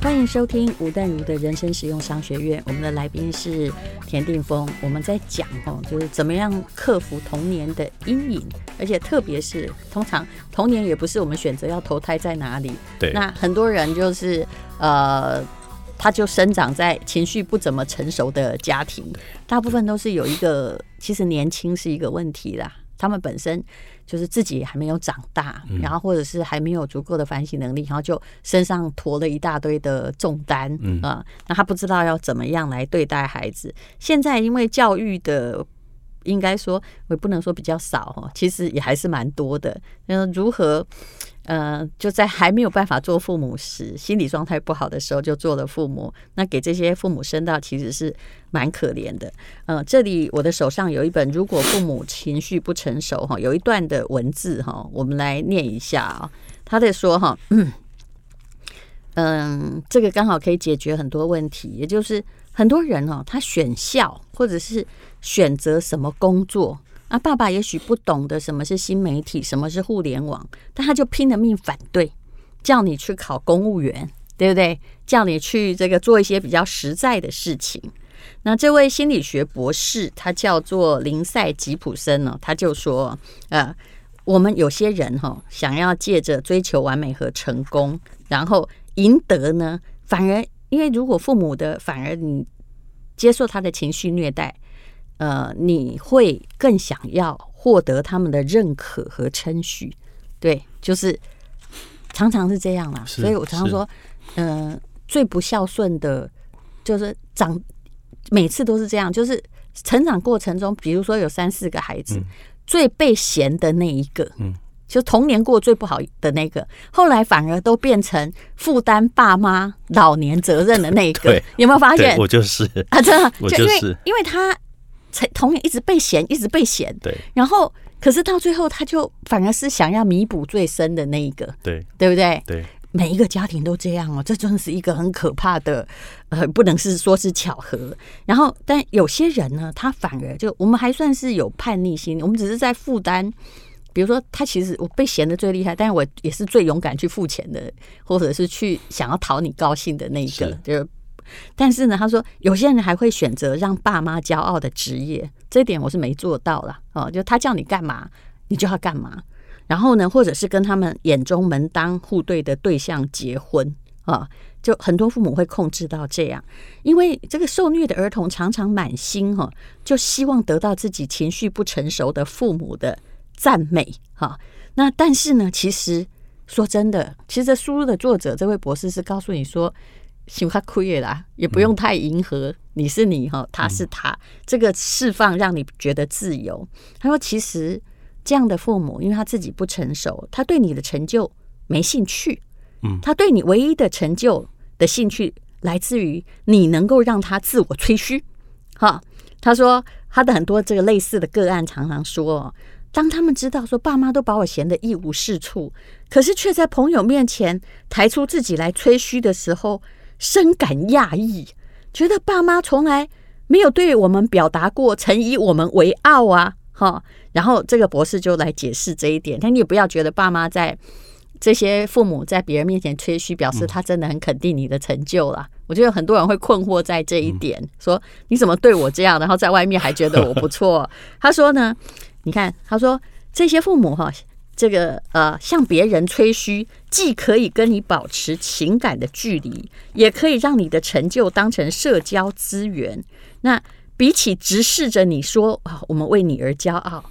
欢迎收听吴淡如的人生实用商学院。我们的来宾是田定峰，我们在讲哦，就是怎么样克服童年的阴影，而且特别是通常童年也不是我们选择要投胎在哪里。对，那很多人就是呃，他就生长在情绪不怎么成熟的家庭，大部分都是有一个，其实年轻是一个问题啦。他们本身就是自己还没有长大，然后或者是还没有足够的反省能力，然后就身上驮了一大堆的重担啊。那他不知道要怎么样来对待孩子。现在因为教育的，应该说我也不能说比较少哈，其实也还是蛮多的。那，如何？呃，就在还没有办法做父母时，心理状态不好的时候就做了父母，那给这些父母生到其实是蛮可怜的。呃，这里我的手上有一本《如果父母情绪不成熟》哈，有一段的文字哈，我们来念一下啊。他在说哈，嗯，嗯，这个刚好可以解决很多问题，也就是很多人哦，他选校或者是选择什么工作。啊，爸爸也许不懂得什么是新媒体，什么是互联网，但他就拼了命反对，叫你去考公务员，对不对？叫你去这个做一些比较实在的事情。那这位心理学博士，他叫做林赛吉普森呢，他就说：呃，我们有些人哈，想要借着追求完美和成功，然后赢得呢，反而因为如果父母的反而你接受他的情绪虐待。呃，你会更想要获得他们的认可和称许，对，就是常常是这样啦。所以我常常说，嗯、呃，最不孝顺的，就是长每次都是这样，就是成长过程中，比如说有三四个孩子，嗯、最被嫌的那一个，嗯，就童年过最不好的那个，后来反而都变成负担爸妈老年责任的那一个，有没有发现？我就是。啊，真的，我就是，因为，因为他。童年一直被嫌，一直被嫌，对。然后，可是到最后，他就反而是想要弥补最深的那一个，对，对不对？对。每一个家庭都这样哦，这真的是一个很可怕的，呃，不能是说是巧合。然后，但有些人呢，他反而就我们还算是有叛逆心，我们只是在负担。比如说，他其实我被嫌的最厉害，但是我也是最勇敢去付钱的，或者是去想要讨你高兴的那一个，就。但是呢，他说有些人还会选择让爸妈骄傲的职业，这一点我是没做到了哦。就他叫你干嘛，你就要干嘛。然后呢，或者是跟他们眼中门当户对的对象结婚啊，就很多父母会控制到这样，因为这个受虐的儿童常常满心哈，就希望得到自己情绪不成熟的父母的赞美哈。那但是呢，其实说真的，其实书的作者这位博士是告诉你说。行他亏啦，也不用太迎合。你是你哈，他是他，这个释放让你觉得自由。他说，其实这样的父母，因为他自己不成熟，他对你的成就没兴趣。嗯，他对你唯一的成就的兴趣来自于你能够让他自我吹嘘。哈，他说他的很多这个类似的个案，常常说，当他们知道说爸妈都把我嫌得一无是处，可是却在朋友面前抬出自己来吹嘘的时候。深感讶异，觉得爸妈从来没有对我们表达过曾以我们为傲啊，哈。然后这个博士就来解释这一点，但你也不要觉得爸妈在这些父母在别人面前吹嘘，表示他真的很肯定你的成就啦。我觉得很多人会困惑在这一点，说你怎么对我这样，然后在外面还觉得我不错。他说呢，你看，他说这些父母哈。这个呃，向别人吹嘘，既可以跟你保持情感的距离，也可以让你的成就当成社交资源。那比起直视着你说啊，我们为你而骄傲，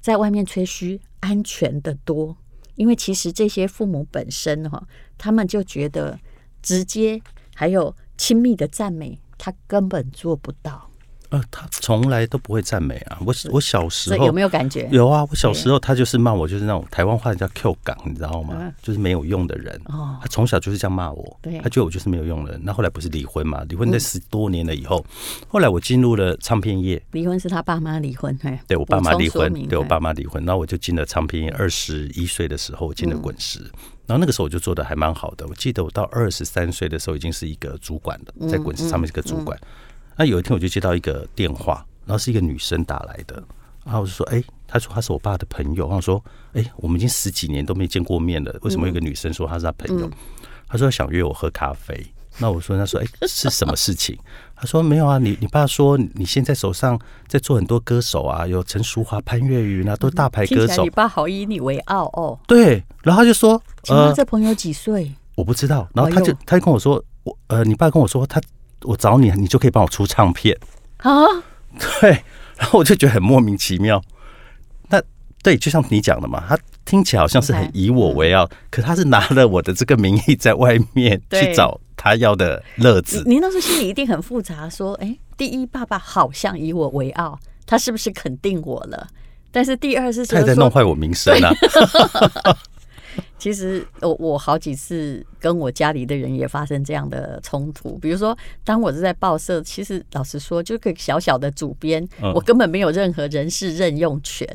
在外面吹嘘安全的多。因为其实这些父母本身哈，他们就觉得直接还有亲密的赞美，他根本做不到。呃，他从来都不会赞美啊！我我小时候有没有感觉？有啊，我小时候他就是骂我，就是那种台湾话叫 “Q 港”，你知道吗？就是没有用的人。哦，他从小就是这样骂我。对，他觉得我就是没有用的人。那后来不是离婚嘛？离婚在十多年了以后，后来我进入了唱片业。离婚是他爸妈离婚，对，我爸妈离婚，对我爸妈离婚，然后我就进了唱片业。二十一岁的时候，我进了滚石，然后那个时候我就做的还蛮好的。我记得我到二十三岁的时候，已经是一个主管了，在滚石上面是个主管。那有一天我就接到一个电话。然后是一个女生打来的，然后我就说：“哎，她说她是我爸的朋友。”然后说：“哎，我们已经十几年都没见过面了，为什么有个女生说她是她朋友？”她说想约我喝咖啡。那我说，他说，哎、欸，是什么事情？他说没有啊，你你爸说你现在手上在做很多歌手啊，有陈淑华、潘越云啊，都大牌歌手。你爸好以你为傲哦。对，然后他就说，呃，这朋友几岁？我不知道。然后他就他就跟我说，我呃，你爸跟我说，他我找你，你就可以帮我出唱片啊。对，然后我就觉得很莫名其妙。那对，就像你讲的嘛，他听起来好像是很以我为傲，可他是拿了我的这个名义在外面去找。他要的乐子，您那时候心里一定很复杂，说：“哎，第一，爸爸好像以我为傲，他是不是肯定我了？但是第二是说，他在弄坏我名声啊。”其实我我好几次跟我家里的人也发生这样的冲突，比如说当我是在报社，其实老实说，就个小小的主编，我根本没有任何人事任用权。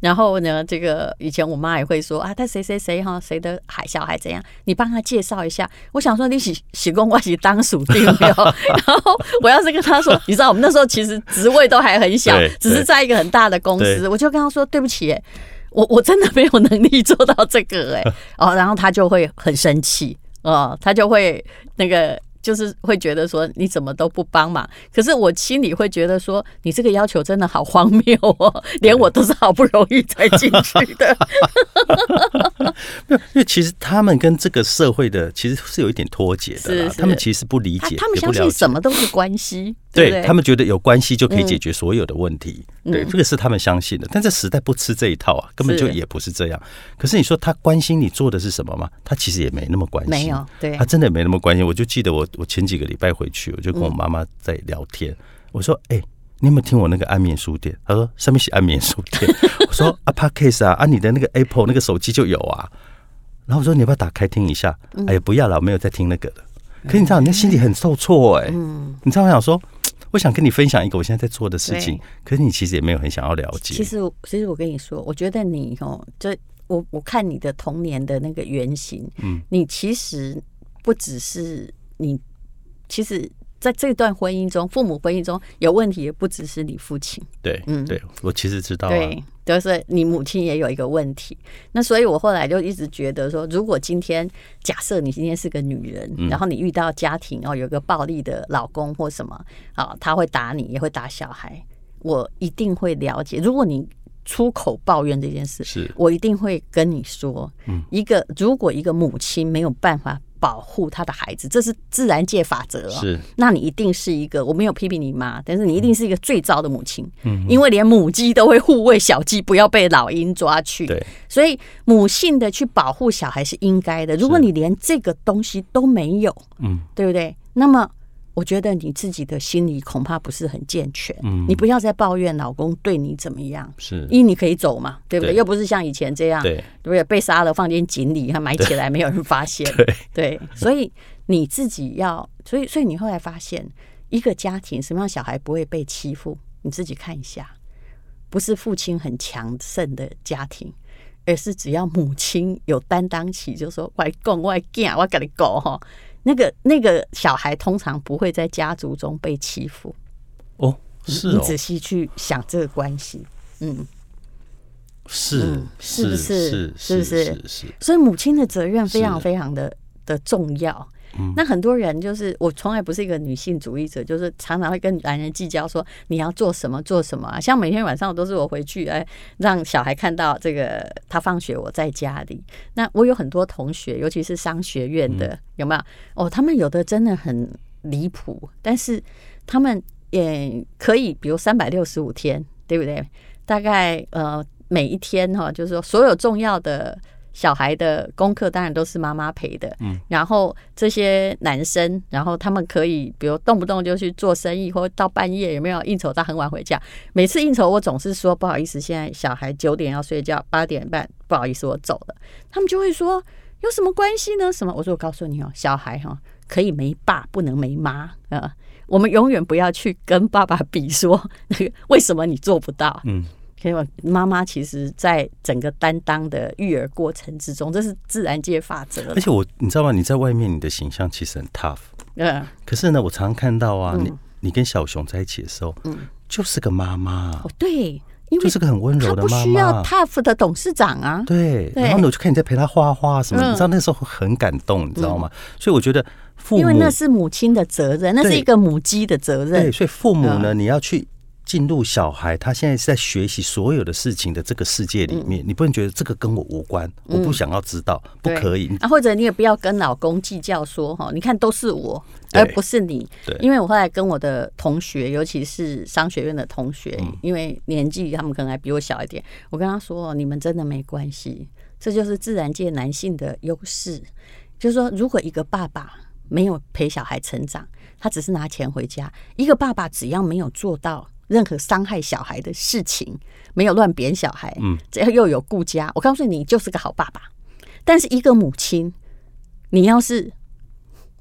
然后呢，这个以前我妈也会说啊，他谁谁谁哈，谁的孩小孩怎样，你帮他介绍一下。我想说，你喜喜公关系当属定没有？然后我要是跟他说，你知道我们那时候其实职位都还很小，只是在一个很大的公司，我就跟他说对不起、欸。我我真的没有能力做到这个哎、欸、哦，然后他就会很生气哦，他就会那个就是会觉得说你怎么都不帮忙，可是我心里会觉得说你这个要求真的好荒谬哦，连我都是好不容易才进去的。没有，因为其实他们跟这个社会的其实是有一点脱节的，他们其实不理解，他们相信什么都是关系。对，对他们觉得有关系就可以解决所有的问题，嗯、对，这个是他们相信的。但这时代不吃这一套啊，根本就也不是这样。是可是你说他关心你做的是什么吗？他其实也没那么关心，没有，对，他真的没那么关心。我就记得我我前几个礼拜回去，我就跟我妈妈在聊天，嗯、我说：“哎、欸，你有没有听我那个安眠书店？”他说：“上面写安眠书店。”我说：“啊 p a c a s e 啊，啊，你的那个 Apple 那个手机就有啊。”然后我说：“你要不要打开听一下？”嗯、哎呀，不要了，我没有在听那个了。可是你知道，你的心里很受挫哎、欸，嗯、你知道我想说。我想跟你分享一个我现在在做的事情，可是你其实也没有很想要了解。其实，其实我跟你说，我觉得你哦，这我我看你的童年的那个原型，嗯，你其实不只是你，其实。在这段婚姻中，父母婚姻中有问题，也不只是你父亲。对，嗯，对我其实知道、啊，对，就是你母亲也有一个问题。那所以我后来就一直觉得说，如果今天假设你今天是个女人，嗯、然后你遇到家庭哦，有个暴力的老公或什么啊，他会打你，也会打小孩，我一定会了解。如果你出口抱怨这件事，是我一定会跟你说，嗯，一个如果一个母亲没有办法。保护他的孩子，这是自然界法则哦。是，那你一定是一个，我没有批评你妈，但是你一定是一个最糟的母亲。嗯，因为连母鸡都会护卫小鸡，不要被老鹰抓去。对，所以母性的去保护小孩是应该的。如果你连这个东西都没有，嗯，对不对？那么。我觉得你自己的心理恐怕不是很健全，嗯，你不要再抱怨老公对你怎么样，是，因为你可以走嘛，对不对？对，又不是像以前这样，对，对不对？被杀了放进井里，他埋起来没有人发现，对，对，所以你自己要，所以，所以你后来发现，一个家庭什么样小孩不会被欺负？你自己看一下，不是父亲很强盛的家庭，而是只要母亲有担当起，就说外公外囝，我跟你讲哈。那个那个小孩通常不会在家族中被欺负哦，是哦，你仔细去想这个关系，嗯，是是不是是不是是？所以母亲的责任非常非常的的重要。那很多人就是我从来不是一个女性主义者，就是常常会跟男人计较说你要做什么做什么啊。像每天晚上都是我回去哎，让小孩看到这个他放学我在家里。那我有很多同学，尤其是商学院的，有没有？哦，他们有的真的很离谱，但是他们也可以，比如三百六十五天，对不对？大概呃每一天哈，就是说所有重要的。小孩的功课当然都是妈妈陪的，嗯，然后这些男生，然后他们可以，比如动不动就去做生意，或到半夜有没有应酬到很晚回家。每次应酬，我总是说不好意思，现在小孩九点要睡觉，八点半不好意思，我走了。他们就会说有什么关系呢？什么？我说我告诉你哦，小孩哈可以没爸，不能没妈啊。我们永远不要去跟爸爸比，说那个为什么你做不到？嗯。妈妈其实，在整个担当的育儿过程之中，这是自然界法则。而且我，你知道吗？你在外面，你的形象其实很 tough。嗯。可是呢，我常常看到啊，你你跟小熊在一起的时候，嗯，就是个妈妈。哦，对，因为就是个很温柔的妈妈，不需要 tough 的董事长啊。对，对然后呢，我就看你在陪他画画什么，嗯你知道那时候很感动，你知道吗？所以我觉得父母，因为那是母亲的责任，那是一个母鸡的责任。对，所以父母呢，嗯你要去。进入小孩，他现在是在学习所有的事情的这个世界里面，嗯、你不能觉得这个跟我无关，嗯、我不想要知道，不可以。啊，或者你也不要跟老公计较说哈，你看都是我，而不是你。对，因为我后来跟我的同学，尤其是商学院的同学，嗯、因为年纪他们可能还比我小一点，我跟他说，你们真的没关系，这就是自然界男性的优势。就是说，如果一个爸爸没有陪小孩成长，他只是拿钱回家，一个爸爸只要没有做到。任何伤害小孩的事情，没有乱贬小孩，嗯，只要又有顾家，我告诉你，你就是个好爸爸。但是一个母亲，你要是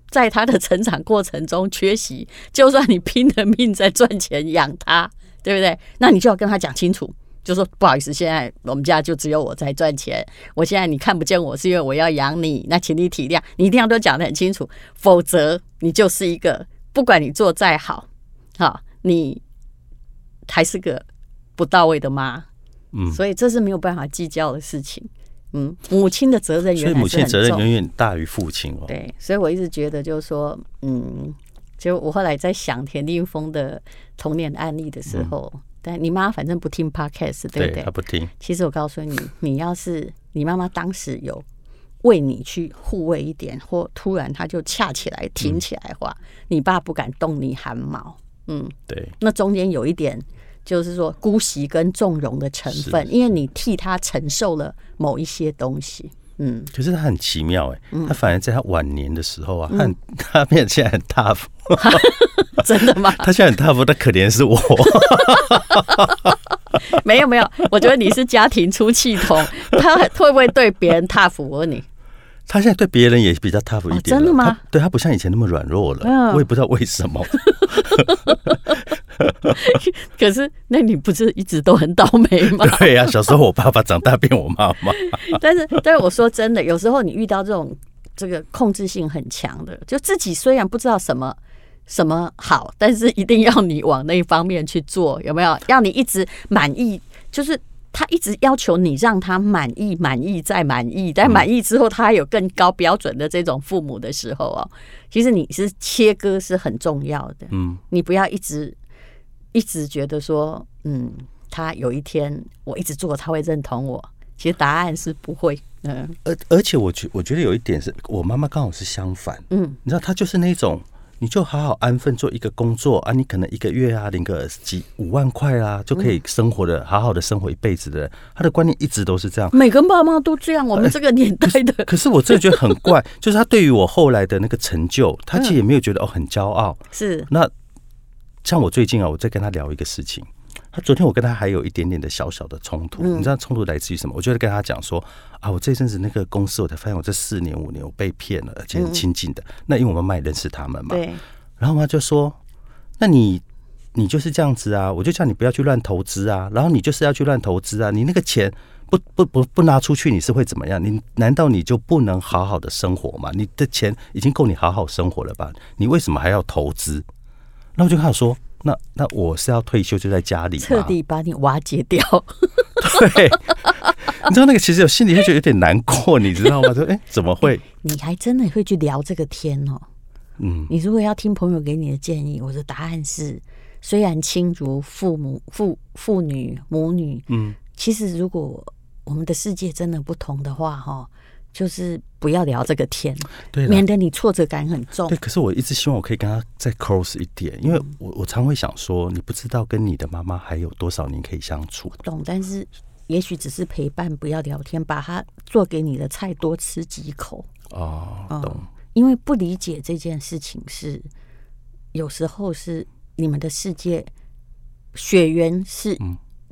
在他的成长过程中缺席，就算你拼了命在赚钱养他，对不对？那你就要跟他讲清楚，就说不好意思，现在我们家就只有我在赚钱，我现在你看不见我是因为我要养你，那请你体谅，你一定要都讲得很清楚，否则你就是一个不管你做再好，好你。还是个不到位的妈，嗯，所以这是没有办法计较的事情，嗯，母亲的责任，所以母亲责任远远大于父亲哦。对，所以我一直觉得就是说，嗯，就我后来在想田定峰的童年案例的时候，嗯、但你妈反正不听 podcast，对不对？她不听。其实我告诉你，你要是你妈妈当时有为你去护卫一点，或突然她就恰起来挺起来的话，嗯、你爸不敢动你汗毛。嗯，对，那中间有一点就是说姑息跟纵容的成分，因为你替他承受了某一些东西。嗯，可是他很奇妙哎，他反而在他晚年的时候啊，他 他变得现在很 tough。真的吗？他现在很 tough，但可怜是我。没有没有，我觉得你是家庭出气筒，他会不会对别人 tough？我问你。他现在对别人也比较 tough 一点，真的吗？对他不像以前那么软弱了，我也不知道为什么。可是，那你不是一直都很倒霉吗？对呀，小时候我爸爸，长大变我妈妈。但是，但是我说真的，有时候你遇到这种这个控制性很强的，就自己虽然不知道什么什么好，但是一定要你往那一方面去做，有没有？要你一直满意，就是。他一直要求你让他满意、满意再满意，但满意之后，他还有更高标准的这种父母的时候哦，其实你是切割是很重要的。嗯，你不要一直一直觉得说，嗯，他有一天我一直做，他会认同我。其实答案是不会。嗯，而而且我觉我觉得有一点是我妈妈刚好是相反。嗯，你知道，她就是那种。你就好好安分做一个工作啊，你可能一个月啊领个几五万块啊，就可以生活的好好的生活一辈子的人，他的观念一直都是这样。每个爸妈都这样，我们这个年代的。可是我真的觉得很怪，就是他对于我后来的那个成就，他其实也没有觉得哦很骄傲。是。那像我最近啊，我在跟他聊一个事情。他昨天我跟他还有一点点的小小的冲突，你知道冲突来自于什么？我就在跟他讲说啊，我这阵子那个公司，我才发现我这四年五年我被骗了，而且很亲近的。那因为我妈妈也认识他们嘛，对。然后他就说，那你你就是这样子啊，我就叫你不要去乱投资啊，然后你就是要去乱投资啊，你那个钱不不不不拿出去，你是会怎么样？你难道你就不能好好的生活吗？你的钱已经够你好好生活了吧？你为什么还要投资？那我就跟他说。那那我是要退休就在家里，彻底把你瓦解掉。对，你知道那个其实我心里会觉得有点难过，你知道吗？说哎，怎么会？你还真的会去聊这个天哦？嗯，你如果要听朋友给你的建议，我的答案是：虽然亲如父母、父父女、母女，嗯，其实如果我们的世界真的不同的话，哈。就是不要聊这个天，对，免得你挫折感很重。对，可是我一直希望我可以跟他再 close 一点，因为我我常会想说，你不知道跟你的妈妈还有多少年可以相处。懂，但是也许只是陪伴，不要聊天，把他做给你的菜多吃几口。哦，懂。嗯，因为不理解这件事情是，有时候是你们的世界血缘是。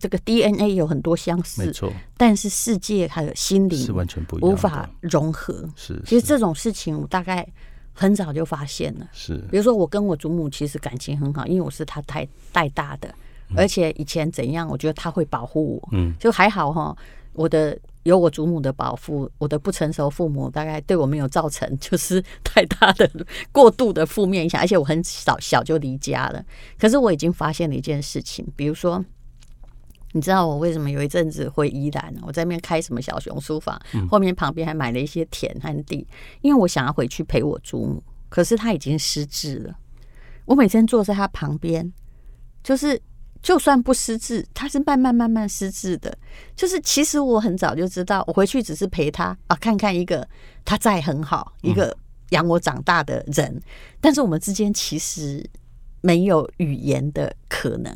嗯这个 DNA 有很多相似，没错，但是世界还有心灵是完全不一样，无法融合。是，其实这种事情我大概很早就发现了。是，比如说我跟我祖母其实感情很好，因为我是她带带大的，而且以前怎样，我觉得她会保护我，嗯，就还好哈。我的有我祖母的保护，我的不成熟父母大概对我没有造成 就是太大的过度的负面影响，而且我很早小就离家了。可是我已经发现了一件事情，比如说。你知道我为什么有一阵子回宜兰？我在那边开什么小熊书房，后面旁边还买了一些田和地，因为我想要回去陪我祖母。可是他已经失智了，我每天坐在他旁边，就是就算不失智，他是慢慢慢慢失智的。就是其实我很早就知道，我回去只是陪他啊，看看一个他在很好，一个养我长大的人，但是我们之间其实没有语言的可能。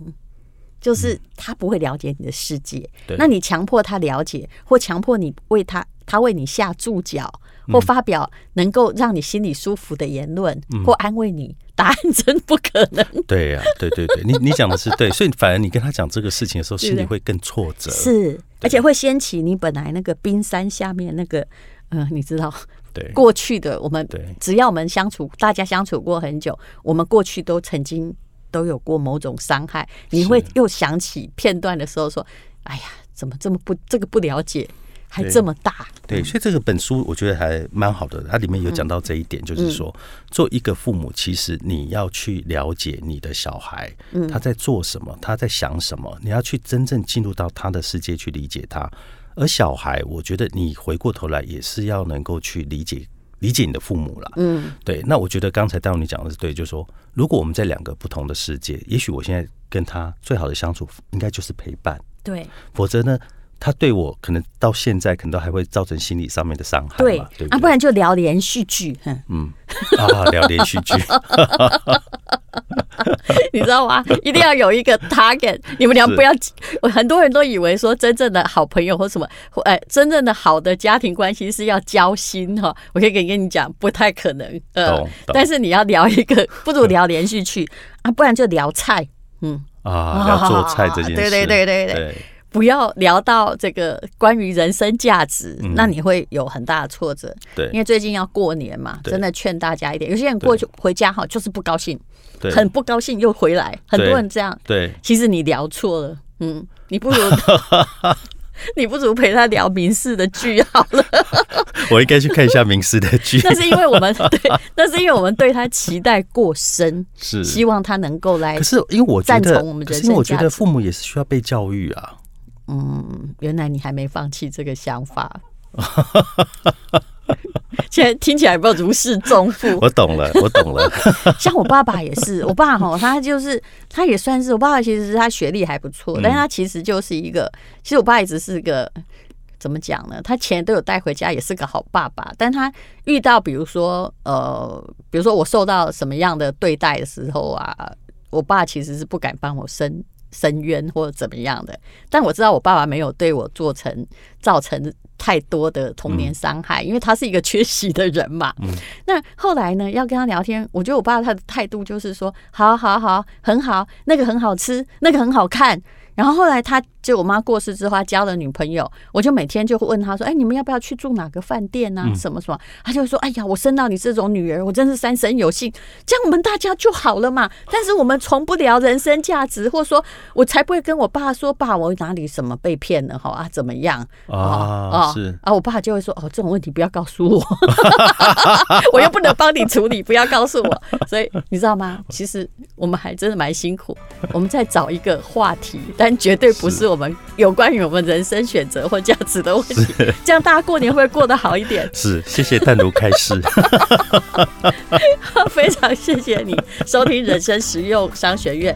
就是他不会了解你的世界，嗯、那你强迫他了解，或强迫你为他，他为你下注脚，或发表能够让你心里舒服的言论，嗯、或安慰你，答案真不可能。对呀、啊，对对对，你你讲的是对，所以反而你跟他讲这个事情的时候，心里会更挫折，是，而且会掀起你本来那个冰山下面那个，嗯、呃，你知道，对，过去的我们，对。只要我们相处，大家相处过很久，我们过去都曾经。都有过某种伤害，你会又想起片段的时候说：“哎呀，怎么这么不这个不了解，还这么大？”对，所以这个本书我觉得还蛮好的，它里面有讲到这一点，就是说，做一个父母，其实你要去了解你的小孩，他在做什么，他在想什么，你要去真正进入到他的世界去理解他。而小孩，我觉得你回过头来也是要能够去理解。理解你的父母了，嗯，对。那我觉得刚才戴文你讲的是对，就是说，如果我们在两个不同的世界，也许我现在跟他最好的相处，应该就是陪伴，对。否则呢，他对我可能到现在可能都还会造成心理上面的伤害，对，对，对啊，不然就聊连续剧，嗯，啊，聊连续剧。你知道吗？一定要有一个 target。你们俩不要，很多人都以为说真正的好朋友或什么，哎，真正的好的家庭关系是要交心哈。我可以跟你讲，不太可能。呃，但是你要聊一个，不如聊连续剧啊，不然就聊菜。嗯啊，聊做菜这件事。对对对对对。不要聊到这个关于人生价值，那你会有很大的挫折。对，因为最近要过年嘛，真的劝大家一点。有些人过去回家哈，就是不高兴。很不高兴又回来，很多人这样。对，其实你聊错了，嗯，你不如 你不如陪他聊民事的剧好了。我应该去看一下民事的剧。那是因为我们 对，那是因为我们对他期待过深，是希望他能够来。可是因为我赞同我们人生价值，因为我觉得父母也是需要被教育啊。嗯，原来你还没放弃这个想法。现在听起来不如释重负。我懂了，我懂了。像我爸爸也是，我爸哈，他就是他也算是我爸爸，其实是他学历还不错，但是他其实就是一个，其实我爸一直是个怎么讲呢？他钱都有带回家，也是个好爸爸。但他遇到比如说呃，比如说我受到什么样的对待的时候啊，我爸其实是不敢帮我伸伸冤或者怎么样的。但我知道我爸爸没有对我做成造成。太多的童年伤害，因为他是一个缺席的人嘛。嗯、那后来呢，要跟他聊天，我觉得我爸他的态度就是说，好好好，很好，那个很好吃，那个很好看。然后后来他。就我妈过世之后，他交了女朋友，我就每天就会问他说：“哎，你们要不要去住哪个饭店啊？什么什么？”他就说：“哎呀，我生到你这种女儿，我真是三生有幸，这样我们大家就好了嘛。”但是我们从不聊人生价值，或者说我才不会跟我爸说：“爸，我哪里什么被骗了？哈啊，怎么样啊？啊是啊，我爸就会说：‘哦，这种问题不要告诉我，我又不能帮你处理，不要告诉我。’所以你知道吗？其实我们还真的蛮辛苦，我们在找一个话题，但 绝对不是我。我们有关于我们人生选择或价值的问题，这样大家过年会过得好一点。是，谢谢淡如开示，非常谢谢你收听人生实用商学院。